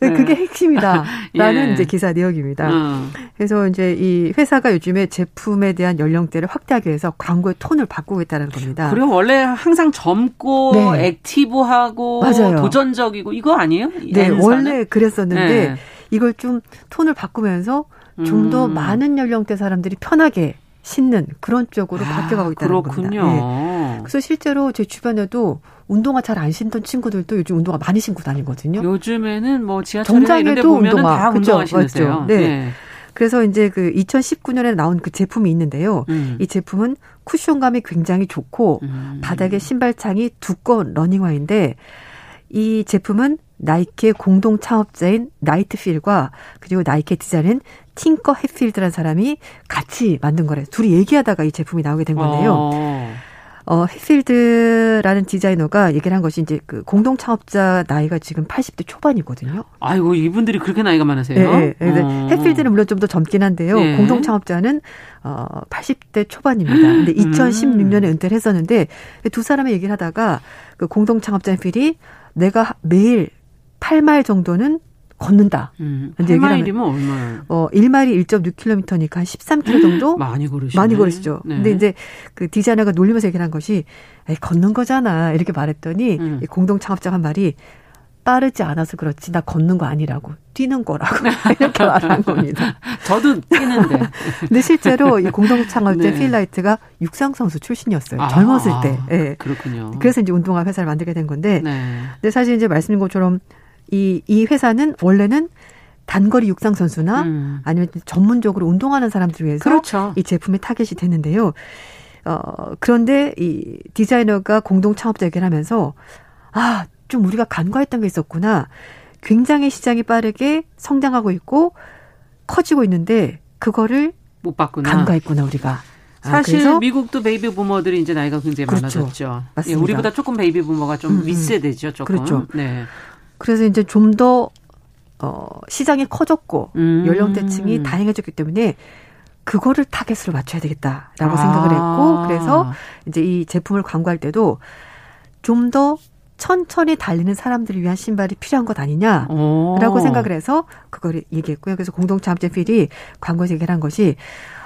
네. 그게 핵심이다. 라는 예. 이제 기사 내용입니다. 음. 그래서 이제 이 회사가 요즘에 제품에 대한 연령대를 확대하기 위해서 광고의 톤을 바꾸고 있다는 겁니다.
그리고 원래 항상 젊고 네. 액티브하고 맞아요. 도전적이고 이거 아니에요?
네, N사는? 원래 그랬었는데 네. 이걸 좀 톤을 바꾸면서 좀더 음. 많은 연령대 사람들이 편하게 신는 그런 쪽으로 아, 바뀌어가고 있다는
그렇군요. 겁니다. 네.
그래서 실제로 제 주변에도 운동화 잘 안 신던 친구들도 요즘 운동화 많이 신고 다니거든요.
요즘에는 뭐 지하철이나 이런 데 보면 운동화. 다 그렇죠? 운동화 신으세요.
네. 네. 그래서 이제 그 2019년에 나온 그 제품이 있는데요. 음. 이 제품은 쿠션감이 굉장히 좋고 음. 바닥에 신발창이 두꺼운 러닝화인데 이 제품은 나이키의 공동 창업자인 나이트필과 그리고 나이키 디자인 은 틴커 해필드라는 사람이 같이 만든 거래요. 둘이 얘기하다가 이 제품이 나오게 된 건데요. 어. 어, 해필드라는 디자이너가 얘기를 한 것이 이제 그 공동 창업자 나이가 지금 80대 초반이거든요.
아이고, 이분들이 그렇게 나이가 많으세요?
네. 네. 어. 해필드는 물론 좀 더 젊긴 한데요. 네. 공동 창업자는 어, 80대 초반입니다. 근데 2016년에 음. 은퇴를 했었는데 두 사람의 얘기를 하다가 그 공동 창업자 해필이 내가 매일 8마일 정도는 걷는다.
음, 8마일이면 얼마예요?
어, 1마일이 1.6km니까 한 13km 정도?
많이 걸으시네.
많이 걸으시죠. 네. 근데 이제 그 디자이너가 놀리면서 얘기를 한 것이 에이, 걷는 거잖아. 이렇게 말했더니 음. 공동 창업자 한 말이 빠르지 않아서 그렇지 나 걷는 거 아니라고 뛰는 거라고 이렇게 말한 겁니다.
저도 뛰는데.
근데 실제로 이 공동 창업자 네. 필라이트가 육상 선수 출신이었어요. 아, 젊었을 때.
네. 그렇군요.
그래서 이제 운동화 회사를 만들게 된 건데. 네. 근데 사실 이제 말씀드린 것처럼 이, 이 회사는 원래는 단거리 육상 선수나 음. 아니면 전문적으로 운동하는 사람들 위해서 그렇죠. 이 제품이 타겟이 됐는데요. 어, 그런데 이 디자이너가 공동 창업자 얘기를 하면서 아, 좀 우리가 간과했던 게 있었구나. 굉장히 시장이 빠르게 성장하고 있고 커지고 있는데 그거를
못 봤구나.
간과했구나 우리가.
아, 사실 아, 미국도 베이비 부머들이 이제 나이가 굉장히 그렇죠. 많아졌죠. 예, 맞습니다. 예, 우리보다 조금 베이비 부머가 좀 음, 음. 윗세대죠, 조금.
그렇죠. 네. 그래서 이제 좀더 어, 시장이 커졌고 음. 연령대층이 다양해졌기 때문에 그거를 타겟으로 맞춰야 되겠다라고 아. 생각을 했고 그래서 이제 이 제품을 광고할 때도 좀 더 천천히 달리는 사람들을 위한 신발이 필요한 것 아니냐라고 오. 생각을 해서 그거를 얘기했고요. 그래서 공동창업자 필이 광고에서 얘기를 한 것이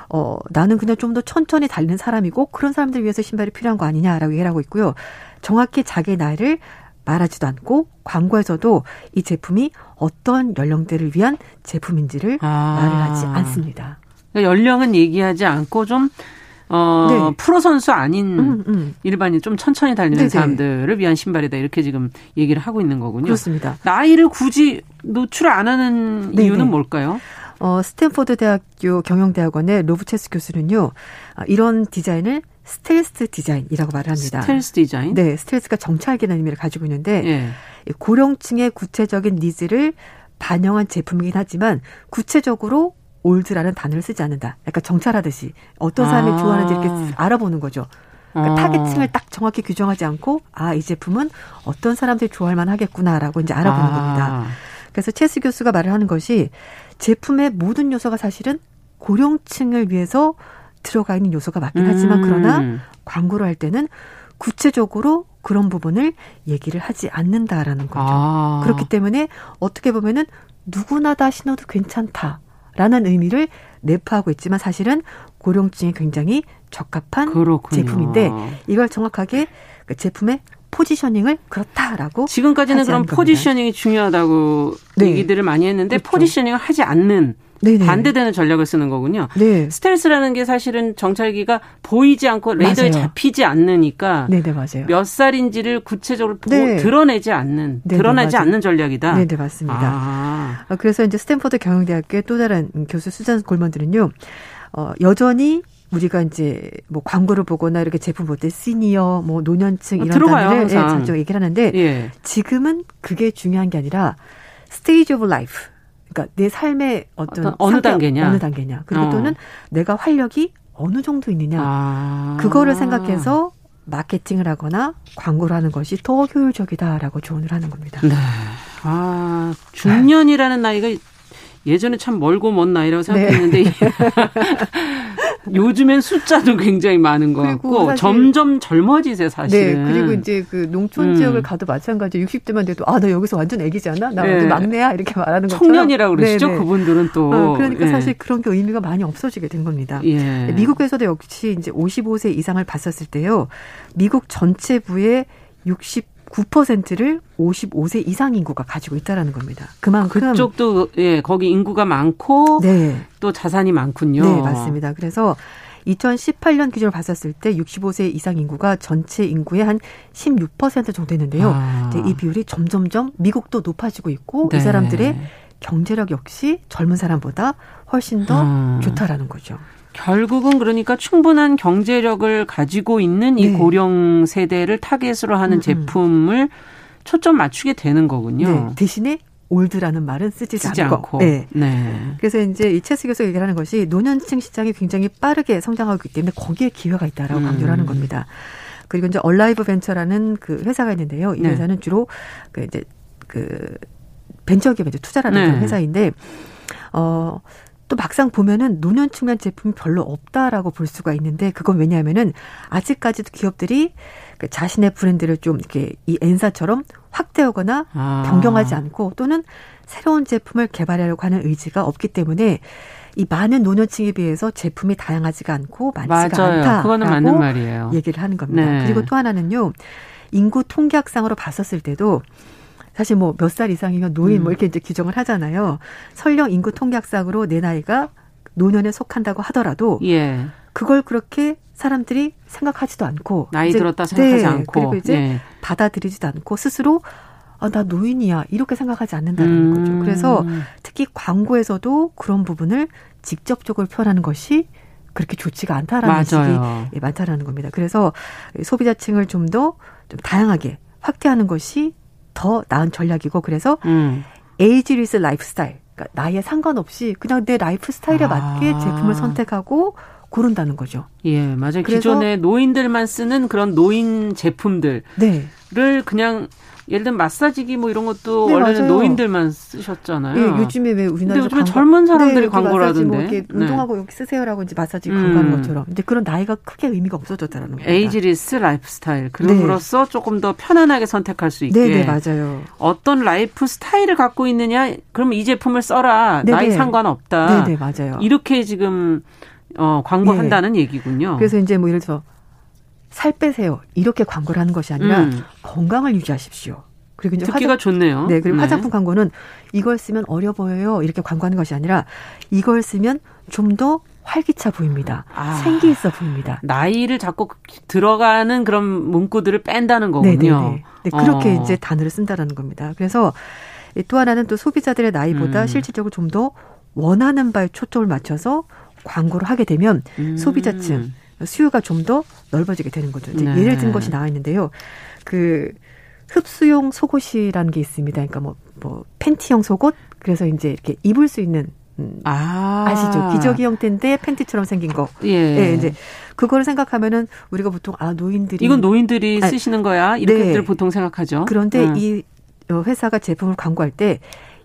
어, 나는 그냥 좀 더 천천히 달리는 사람이고 그런 사람들 을 위해서 신발이 필요한 거 아니냐라고 얘기를 하고 있고요. 정확히 자기의 나이를 말하지도 않고 광고에서도 이 제품이 어떤 연령대를 위한 제품인지를 아. 말을 하지 않습니다.
그러니까 연령은 얘기하지 않고 좀 어, 네. 프로 선수 아닌 음, 음. 일반인 좀 천천히 달리는 네네. 사람들을 위한 신발이다 이렇게 지금 얘기를 하고 있는 거군요.
그렇습니다.
나이를 굳이 노출 안 하는 네네. 이유는 뭘까요?
어, 스탠포드 대학교 경영대학원의 로브체스 교수는요, 아, 이런 디자인을 스텔스 디자인이라고 말을 합니다.
스텔스 디자인?
네, 스텔스가 정찰기라는 의미를 가지고 있는데 예. 고령층의 구체적인 needs를 반영한 제품이긴 하지만 구체적으로 old라는 단어를 쓰지 않는다. 약간 정찰하듯이 어떤 사람이 아. 좋아하는지 이렇게 알아보는 거죠. 그러니까 아. 타겟층을 딱 정확히 규정하지 않고 아 이 제품은 어떤 사람들이 좋아할 만하겠구나라고 이제 알아보는 아. 겁니다. 그래서 체스 교수가 말을 하는 것이 제품의 모든 요소가 사실은 고령층을 위해서 들어가 있는 요소가 맞긴 하지만 음. 그러나 광고를 할 때는 구체적으로 그런 부분을 얘기를 하지 않는다라는 거죠. 아. 그렇기 때문에 어떻게 보면은 누구나 다 신어도 괜찮다라는 의미를 내포하고 있지만 사실은 고령층에 굉장히 적합한 그렇군요. 제품인데 이걸 정확하게 그 제품의 포지셔닝을 그렇다라고
지금까지는 그런 포지셔닝이 중요하다고 네. 얘기들을 많이 했는데 그렇죠. 포지셔닝을 하지 않는 네네. 반대되는 전략을 쓰는 거군요. 네. 스텔스라는 게 사실은 정찰기가 보이지 않고 레이더에 맞아요. 잡히지 않으니까
네네, 맞아요.
몇 살인지를 구체적으로 네. 드러내지 않는 네네, 드러나지 맞아요. 않는 전략이다.
네, 네 맞습니다. 아. 어, 그래서 이제 스탠퍼드 경영대학교의 또 다른 교수 수잔 골먼들은요. 어, 여전히 우리가 이제 뭐 광고를 보거나 이렇게 제품 볼 때 시니어, 뭐 노년층 이런 단어를 예, 자주 얘기를 하는데 예. 지금은 그게 중요한 게 아니라 stage of life 그러니까 내 삶의 어떤, 어떤
어느 단계냐,
어느 단계냐. 그리고 어. 또는 내가 활력이 어느 정도 있느냐. 아. 그거를 생각해서 마케팅을 하거나 광고를 하는 것이 더 효율적이다라고 조언을 하는 겁니다.
네. 아, 중년이라는 나이가 예전에 참 멀고 먼 나이라고 생각했는데 네. 요즘엔 숫자도 굉장히 많은 것 같고 점점 젊어지세요 사실은.
네. 그리고 이제 그 농촌 음. 지역을 가도 마찬가지 60대만 돼도 아 나 여기서 완전 애기지않아? 나 완전 네. 막내야 이렇게 말하는 것처럼.
청년이라고 그러시죠 네네. 그분들은 또.
어, 그러니까 네. 사실 그런 게 의미가 많이 없어지게 된 겁니다. 예. 미국에서도 역시 이제 55세 이상을 봤었을 때요. 미국 전체 부의 60 9%를 55세 이상 인구가 가지고 있다라는 겁니다. 그만큼
그쪽도 예, 거기 인구가 많고 네. 또 자산이 많군요.
네, 맞습니다. 그래서 2018년 기준으로 봤었을 때 65세 이상 인구가 전체 인구의 한 16% 정도 됐는데요. 아. 이 비율이 점점점 미국도 높아지고 있고 네. 이 사람들의 경제력 역시 젊은 사람보다 훨씬 더 음. 좋다라는 거죠.
결국은 그러니까 충분한 경제력을 가지고 있는 이 네. 고령 세대를 타겟으로 하는 음, 음. 제품을 초점 맞추게 되는 거군요. 네,
대신에 올드라는 말은 쓰지, 쓰지 않고. 않고. 네. 네. 그래서 이제 이 체스 교수 얘기를 하는 것이 노년층 시장이 굉장히 빠르게 성장하고 있기 때문에 거기에 기회가 있다라고 음. 강조를 하는 겁니다. 그리고 이제 얼라이브 벤처라는 그 회사가 있는데요. 이 네. 회사는 주로 그 이제 그 벤처 기업에 투자하는 네. 회사인데 어. 또 막상 보면은 노년층 면 제품이 별로 없다라고 볼 수가 있는데 그건 왜냐하면은 아직까지도 기업들이 그 자신의 브랜드를 좀 이렇게 이 엔사처럼 확대하거나 아. 변경하지 않고 또는 새로운 제품을 개발하려고 하는 의지가 없기 때문에 이 많은 노년층에 비해서 제품이 다양하지가 않고 많지가 맞아요. 않다라고 그거는 맞는 말이에요. 얘기를 하는 겁니다. 네. 그리고 또 하나는요. 인구 통계학상으로 봤었을 때도 사실 뭐 몇 살 이상이면 노인 뭐 음. 이렇게 이제 규정을 하잖아요. 설령 인구 통계학상으로 내 나이가 노년에 속한다고 하더라도 예. 그걸 그렇게 사람들이 생각하지도 않고
나이 들었다 생각하지 네, 않고
그리고 이제 예. 받아들이지도 않고 스스로 아, 나 노인이야 이렇게 생각하지 않는다는 음. 거죠. 그래서 특히 광고에서도 그런 부분을 직접적으로 표현하는 것이 그렇게 좋지가 않다라는 맞아요. 식이 많다라는 겁니다. 그래서 소비자층을 좀 더좀 좀 다양하게 확대하는 것이 더 나은 전략이고 그래서 음. ageless lifestyle 그러니까 나이에 상관없이 그냥 내 라이프 스타일에 아. 맞게 제품을 선택하고 고른다는 거죠.
예, 맞아요. 기존에 노인들만 쓰는 그런 노인 제품들을 네. 그냥 예를 들면 마사지기 뭐 이런 것도 네, 원래는 맞아요. 노인들만 쓰셨잖아요.
예, 요즘에 왜 우리나라
요즘에 광고, 젊은 사람들이 네, 광고를 하던데. 뭐
이렇게 네. 운동하고 여기 쓰세요라고 이제 마사지 음. 광고하는 것처럼. 이제 그런 나이가 크게 의미가 없어졌다는 겁니다.
ageless lifestyle. 그럼으로써 네. 조금 더 편안하게 선택할 수 있게.
네, 네, 맞아요.
어떤 라이프 스타일을 갖고 있느냐? 그러면 이 제품을 써라. 네, 나이 네. 상관없다.
네, 네, 맞아요.
이렇게 지금 어, 광고한다는 예. 얘기군요.
그래서 이제 뭐 예를 들어서 살 빼세요. 이렇게 광고를 하는 것이 아니라 음. 건강을 유지하십시오.
그리고 이제 듣기가 화장, 좋네요.
네, 그리고 네. 화장품 광고는 이걸 쓰면 어려 보여요. 이렇게 광고하는 것이 아니라 이걸 쓰면 좀 더 활기차 보입니다. 아, 생기 있어 보입니다.
나이를 자꾸 들어가는 그런 문구들을 뺀다는 거군요. 네네네. 네, 네.
네, 그렇게 어. 이제 단어를 쓴다라는 겁니다. 그래서 또 하나는 또 소비자들의 나이보다 음. 실질적으로 좀 더 원하는 바에 초점을 맞춰서 광고를 하게 되면 음. 소비자층 수요가 좀 더 넓어지게 되는 거죠. 이제 네. 예를 든 것이 나와 있는데요. 그 흡수용 속옷이라는 게 있습니다. 그러니까 뭐, 뭐, 팬티형 속옷? 그래서 이제 이렇게 입을 수 있는 음, 아. 아시죠? 기저귀 형태인데 팬티처럼 생긴 거. 예. 예, 이제 그거를 생각하면은 우리가 보통 아 노인들이
이건 노인들이 아, 쓰시는 거야 이렇게들 네. 보통 생각하죠.
그런데 음. 이 어, 회사가 제품을 광고할 때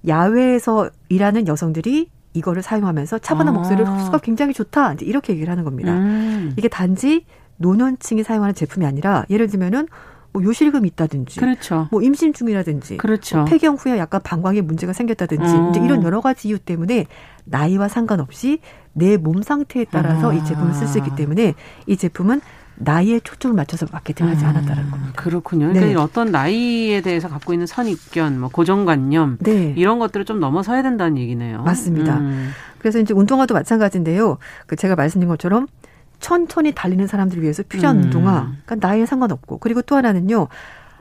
야외에서 일하는 여성들이 이거를 사용하면서 차분한 아. 목소리를 흡수가 굉장히 좋다. 이제 이렇게 얘기를 하는 겁니다. 음. 이게 단지 노년층이 사용하는 제품이 아니라 예를 들면은 뭐 요실금이 있다든지, 그렇죠. 뭐 임신 중이라든지, 그렇죠. 뭐 폐경 후에 약간 방광에 문제가 생겼다든지, 음. 이제 이런 여러 가지 이유 때문에 나이와 상관없이 내 몸 상태에 따라서 아. 이 제품을 쓸 수 있기 때문에 이 제품은 나이에 초점을 맞춰서 마케팅하지 음, 않았다는 겁니다.
그렇군요. 그러니까 네. 어떤 나이에 대해서 갖고 있는 선입견, 뭐 고정관념 네. 이런 것들을 좀 넘어서야 된다는 얘기네요.
맞습니다. 음. 그래서 이제 운동화도 마찬가지인데요. 그 제가 말씀드린 것처럼 천천히 달리는 사람들을 위해서 필요한 음. 운동화. 그러니까 나이에 상관없고. 그리고 또 하나는요.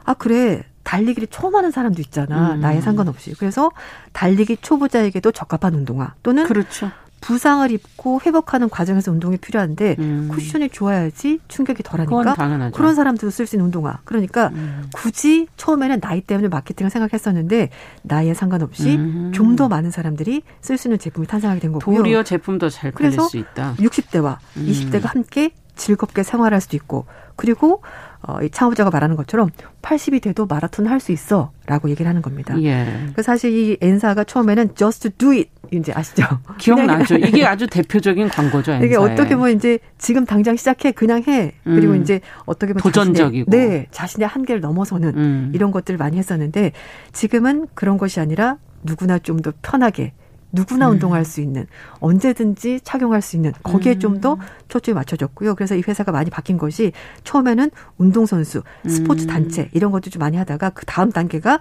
아, 그래. 달리기를 처음 하는 사람도 있잖아. 음. 나이에 상관없이. 그래서 달리기 초보자에게도 적합한 운동화. 또는 그렇죠. 부상을 입고 회복하는 과정에서 운동이 필요한데 음. 쿠션이 좋아야지 충격이 덜하니까 그런 사람들도 쓸 수 있는 운동화. 그러니까 음. 굳이 처음에는 나이 때문에 마케팅을 생각했었는데 나이에 상관없이 음. 좀더 많은 사람들이 쓸 수 있는 제품이 탄생하게 된 거고요.
도리어 제품도 잘 팔릴 수 있다.
60대와 20대가 음. 함께 즐겁게 생활할 수도 있고 그리고 어, 이 창업자가 말하는 것처럼 80이 돼도 마라톤 할 수 있어 라고 얘기를 하는 겁니다. 예. 그 사실 이 엔사가 처음에는 just do it 이제 아시죠?
기억나죠. 이게 아주 대표적인 광고죠. 엔사에.
이게 어떻게 보면 이제 지금 당장 시작해 그냥 해. 그리고 음. 이제 어떻게 보면
도전적이고
자신의, 네 자신의 한계를 넘어서는 음. 이런 것들을 많이 했었는데 지금은 그런 것이 아니라 누구나 좀 더 편하게 누구나 음. 운동할 수 있는 언제든지 착용할 수 있는 거기에 음. 좀더 초점이 맞춰졌고요. 그래서 이 회사가 많이 바뀐 것이 처음에는 운동 선수, 스포츠 음. 단체 이런 것도 좀 많이 하다가 그 다음 단계가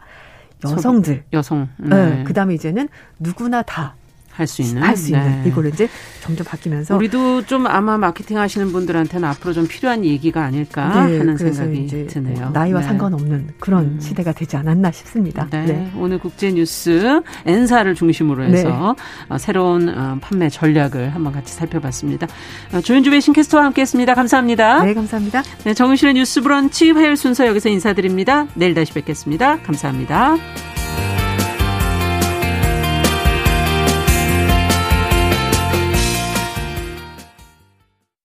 여성들,
여성,
네. 네. 그다음에 이제는 누구나 다
할 수 있는
할수 있는 네. 이걸로 이제 점점 바뀌면서
우리도 좀 아마 마케팅 하시는 분들한테는 앞으로 좀 필요한 얘기가 아닐까 네, 하는 생각이 드네요.
나이와 네. 상관없는 그런 음. 시대가 되지 않았나 싶습니다.
네. 네. 오늘 국제 뉴스 엔사를 중심으로 해서 네. 어, 새로운 어, 판매 전략을 한번 같이 살펴봤습니다. 어, 조윤주 외신캐스터와 함께했습니다. 감사합니다.
네, 감사합니다.
네, 정은실의 뉴스 브런치 화요일 순서 여기서 인사드립니다. 내일 다시 뵙겠습니다. 감사합니다.